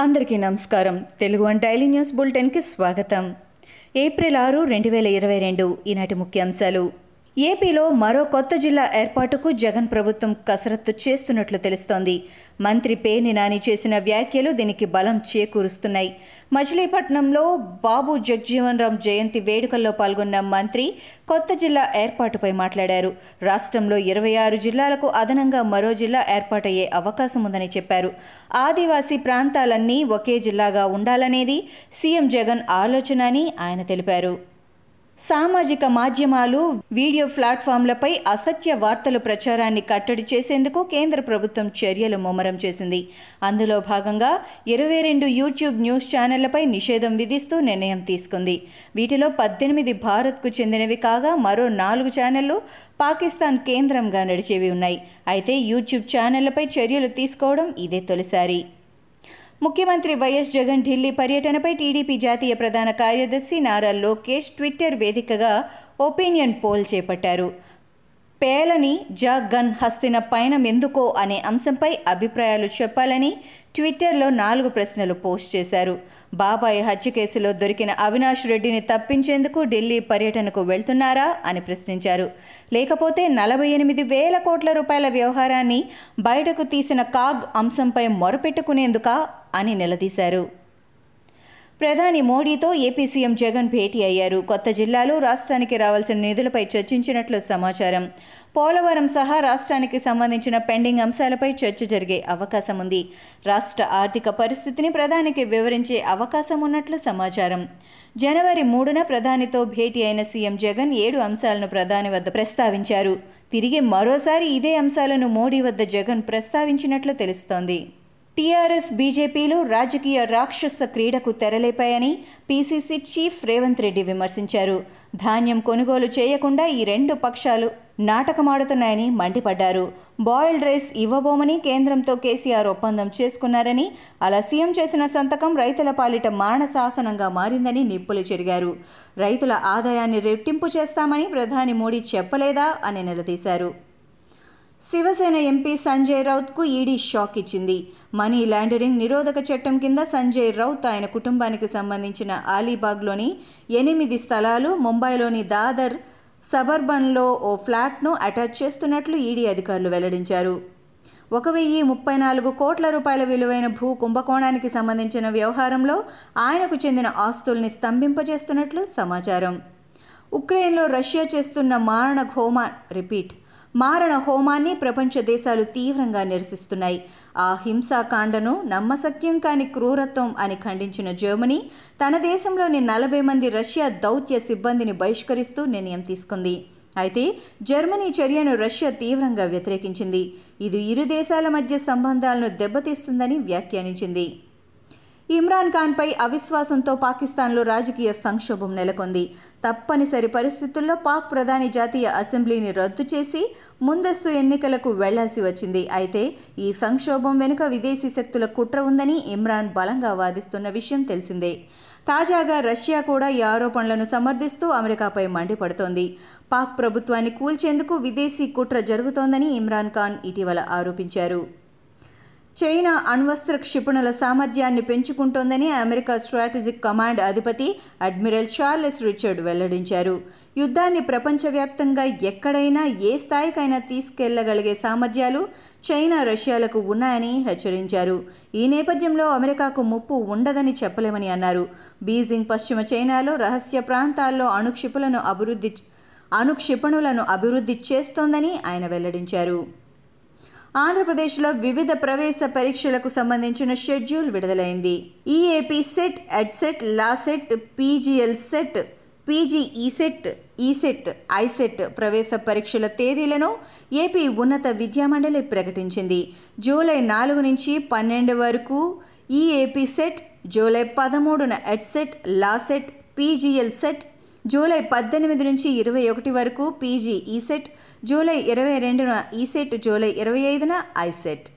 అందరికీ నమస్కారం. Telugu one daily news బులెటిన్కి స్వాగతం. ఏప్రిల్ ఆరు రెండు వేల ఇరవై రెండు ఈనాటి ముఖ్యాంశాలు. ఏపీలో మరో కొత్త జిల్లా ఏర్పాటుకు జగన్ ప్రభుత్వం కసరత్తు చేస్తున్నట్లు తెలుస్తోంది. మంత్రి పేర్ని నాని చేసిన వ్యాఖ్యలు దీనికి బలం చేకూరుస్తున్నాయి. మచిలీపట్నంలో బాబు జగ్జీవన్ రామ్ జయంతి వేడుకల్లో పాల్గొన్న మంత్రి కొత్త జిల్లా ఏర్పాటుపై మాట్లాడారు. రాష్ట్రంలో ఇరవై ఆరు జిల్లాలకు అదనంగా మరో జిల్లా ఏర్పాటయ్యే అవకాశం ఉందని చెప్పారు. ఆదివాసీ ప్రాంతాలన్నీ ఒకే జిల్లాగా ఉండాలనేది సీఎం జగన్ ఆలోచన అని ఆయన తెలిపారు. సామాజిక మాధ్యమాలు వీడియో ప్లాట్ఫామ్లపై అసత్య వార్తల ప్రచారాన్ని కట్టడి చేసేందుకు కేంద్ర ప్రభుత్వం చర్యలు ముమ్మరం చేసింది. అందులో భాగంగా ఇరవై రెండు యూట్యూబ్ న్యూస్ ఛానళ్ళపై నిషేధం విధిస్తూ నిర్ణయం తీసుకుంది. వీటిలో పద్దెనిమిది భారత్కు చెందినవి కాగా మరో నాలుగు ఛానళ్ళు పాకిస్తాన్ కేంద్రంగా నడిచేవి ఉన్నాయి. అయితే యూట్యూబ్ ఛానళ్ళపై చర్యలు తీసుకోవడం ఇదే తొలిసారి. ముఖ్యమంత్రి వైఎస్ జగన్ ఢిల్లీ పర్యటనపై టీడీపీ జాతీయ ప్రధాన కార్యదర్శి నారా లోకేష్ ట్విట్టర్ వేదికగా ఒపీనియన్ పోల్ చేపట్టారు. పేలని జా గన్ హస్తిన పయనం ఎందుకో అనే అంశంపై అభిప్రాయాలు చెప్పాలని ట్విట్టర్లో నాలుగు ప్రశ్నలు పోస్ట్ చేశారు. బాబాయ్ హత్య కేసులో దొరికిన అవినాష్ రెడ్డిని తప్పించేందుకు ఢిల్లీ పర్యటనకు వెళ్తున్నారా అని ప్రశ్నించారు. లేకపోతే నలభై ఎనిమిది వేల కోట్ల రూపాయల వ్యవహారాన్ని బయటకు తీసిన కాగ్ అంశంపై మొరపెట్టుకునేందుకా అని నిలదీశారు. ప్రధాని మోడీతో ఏపీ సీఎం జగన్ భేటీ అయ్యారు. కొత్త జిల్లాలు రాష్ట్రానికి రావాల్సిన నిధులపై చర్చించినట్లు సమాచారం. పోలవరం సహా రాష్ట్రానికి సంబంధించిన పెండింగ్ అంశాలపై చర్చ జరిగే అవకాశం ఉంది. రాష్ట్ర ఆర్థిక పరిస్థితిని ప్రధానికి వివరించే అవకాశం ఉన్నట్లు సమాచారం. జనవరి మూడున ప్రధానితో భేటీ అయిన సీఎం జగన్ ఏడు అంశాలను ప్రధాని వద్ద ప్రస్తావించారు. తిరిగి మరోసారి ఇదే అంశాలను మోడీ వద్ద జగన్ ప్రస్తావించినట్లు తెలుస్తోంది. టీఆర్ఎస్ బీజేపీలు రాజకీయ రాక్షస క్రీడకు తెరలేపాయని పీసీసీ చీఫ్ రేవంత్ రెడ్డి విమర్శించారు. ధాన్యం కొనుగోలు చేయకుండా ఈ రెండు పక్షాలు నాటకమాడుతున్నాయని మండిపడ్డారు. బాయిల్డ్ రైస్ ఇవ్వబోమని కేంద్రంతో కేసీఆర్ ఒప్పందం చేసుకున్నారని అలా సీఎం చేసిన సంతకం రైతుల పాలిట మానశాసనంగా మారిందని నిప్పులు చెరిగారు. రైతుల ఆదాయాన్ని రెట్టింపు చేస్తామని ప్రధాని మోడీ చెప్పలేదా అని నిలదీశారు. శివసేన ఎంపీ సంజయ్ రౌత్కు ఈడీ షాక్ ఇచ్చింది. మనీ లాండరింగ్ నిరోధక చట్టం కింద సంజయ్ రౌత్ ఆయన కుటుంబానికి సంబంధించిన అలీబాగ్లోని ఎనిమిది స్థలాలు ముంబైలోని దాదర్ సబర్బన్లో ఓ ఫ్లాట్ను అటాచ్ చేస్తున్నట్లు ఈడీ అధికారులు వెల్లడించారు. ఒక వెయ్యి ముప్పై నాలుగు కోట్ల రూపాయల విలువైన భూ కుంభకోణానికి సంబంధించిన వ్యవహారంలో ఆయనకు చెందిన ఆస్తుల్ని స్తంభింపజేస్తున్నట్లు సమాచారం. ఉక్రెయిన్లో రష్యా చేస్తున్న మారణ హోమా రిపీట్ మారణ హోమాన్ని ప్రపంచ దేశాలు తీవ్రంగా నిరసిస్తున్నాయి. ఆ హింసాకాండను నమ్మశక్యం కాని క్రూరత్వం అని ఖండించిన జర్మనీ తన దేశంలోని నలభై మంది రష్యా దౌత్య సిబ్బందిని బహిష్కరిస్తూ నిర్ణయం తీసుకుంది. అయితే జర్మనీ చర్యను రష్యా తీవ్రంగా వ్యతిరేకించింది. ఇది ఇరు దేశాల మధ్య సంబంధాలను దెబ్బతీస్తుందని వ్యాఖ్యానించింది. ఇమ్రాన్ ఖాన్పై అవిశ్వాసంతో పాకిస్తాన్లో రాజకీయ సంక్షోభం నెలకొంది. తప్పనిసరి పరిస్థితుల్లో పాక్ ప్రధాని జాతీయ అసెంబ్లీని రద్దు చేసి ముందస్తు ఎన్నికలకు వెళ్ళాల్సి వచ్చింది. అయితే ఈ సంక్షోభం వెనుక విదేశీ శక్తుల కుట్ర ఉందని ఇమ్రాన్ బలంగా వాదిస్తున్న విషయం తెలిసిందే. తాజాగా రష్యా కూడా ఈ ఆరోపణలను సమర్థిస్తూ అమెరికాపై మండిపడుతోంది. పాక్ ప్రభుత్వాన్ని కూల్చేందుకు విదేశీ కుట్ర జరుగుతోందని ఇమ్రాన్ ఖాన్ ఇటీవల ఆరోపించారు. చైనా అణ్వస్త్ర క్షిపణుల సామర్థ్యాన్ని పెంచుకుంటోందని అమెరికా స్ట్రాటజిక్ కమాండ్ అధిపతి అడ్మిరల్ చార్లెస్ రిచర్డ్ వెల్లడించారు. యుద్ధాన్ని ప్రపంచవ్యాప్తంగా ఎక్కడైనా ఏ స్థాయికైనా తీసుకెళ్ళగలిగే సామర్థ్యాలు చైనా రష్యాలకు ఉన్నాయని హెచ్చరించారు. ఈ నేపథ్యంలో అమెరికాకు ముప్పు ఉండదని చెప్పలేమని అన్నారు. బీజింగ్ పశ్చిమ చైనాలో రహస్య ప్రాంతాల్లో అణుక్షిపులను అభివృద్ధి అణుక్షిపణులను అభివృద్ధి చేస్తోందని ఆయన వెల్లడించారు. ఆంధ్రప్రదేశ్లో వివిధ ప్రవేశ పరీక్షలకు సంబంధించిన షెడ్యూల్ విడుదలైంది. EAP CET EdCET LAWCET PGL CET PGE CET ECET ICET ప్రవేశ పరీక్షల తేదీలను ఏపీ ఉన్నత విద్యామండలి ప్రకటించింది. జూలై నాలుగు నుంచి పన్నెండు వరకు ఈఏపీ సెట్ జూలై పదమూడున EdCET LAWCET PGL CET July పద్దెనిమిది నుంచి ఇరవై ఒకటి వరకు పీజీ ఈసెట్ జూలై ఇరవై రెండున ఈసెట్ జూలై ఇరవై ఐదున ఐసెట్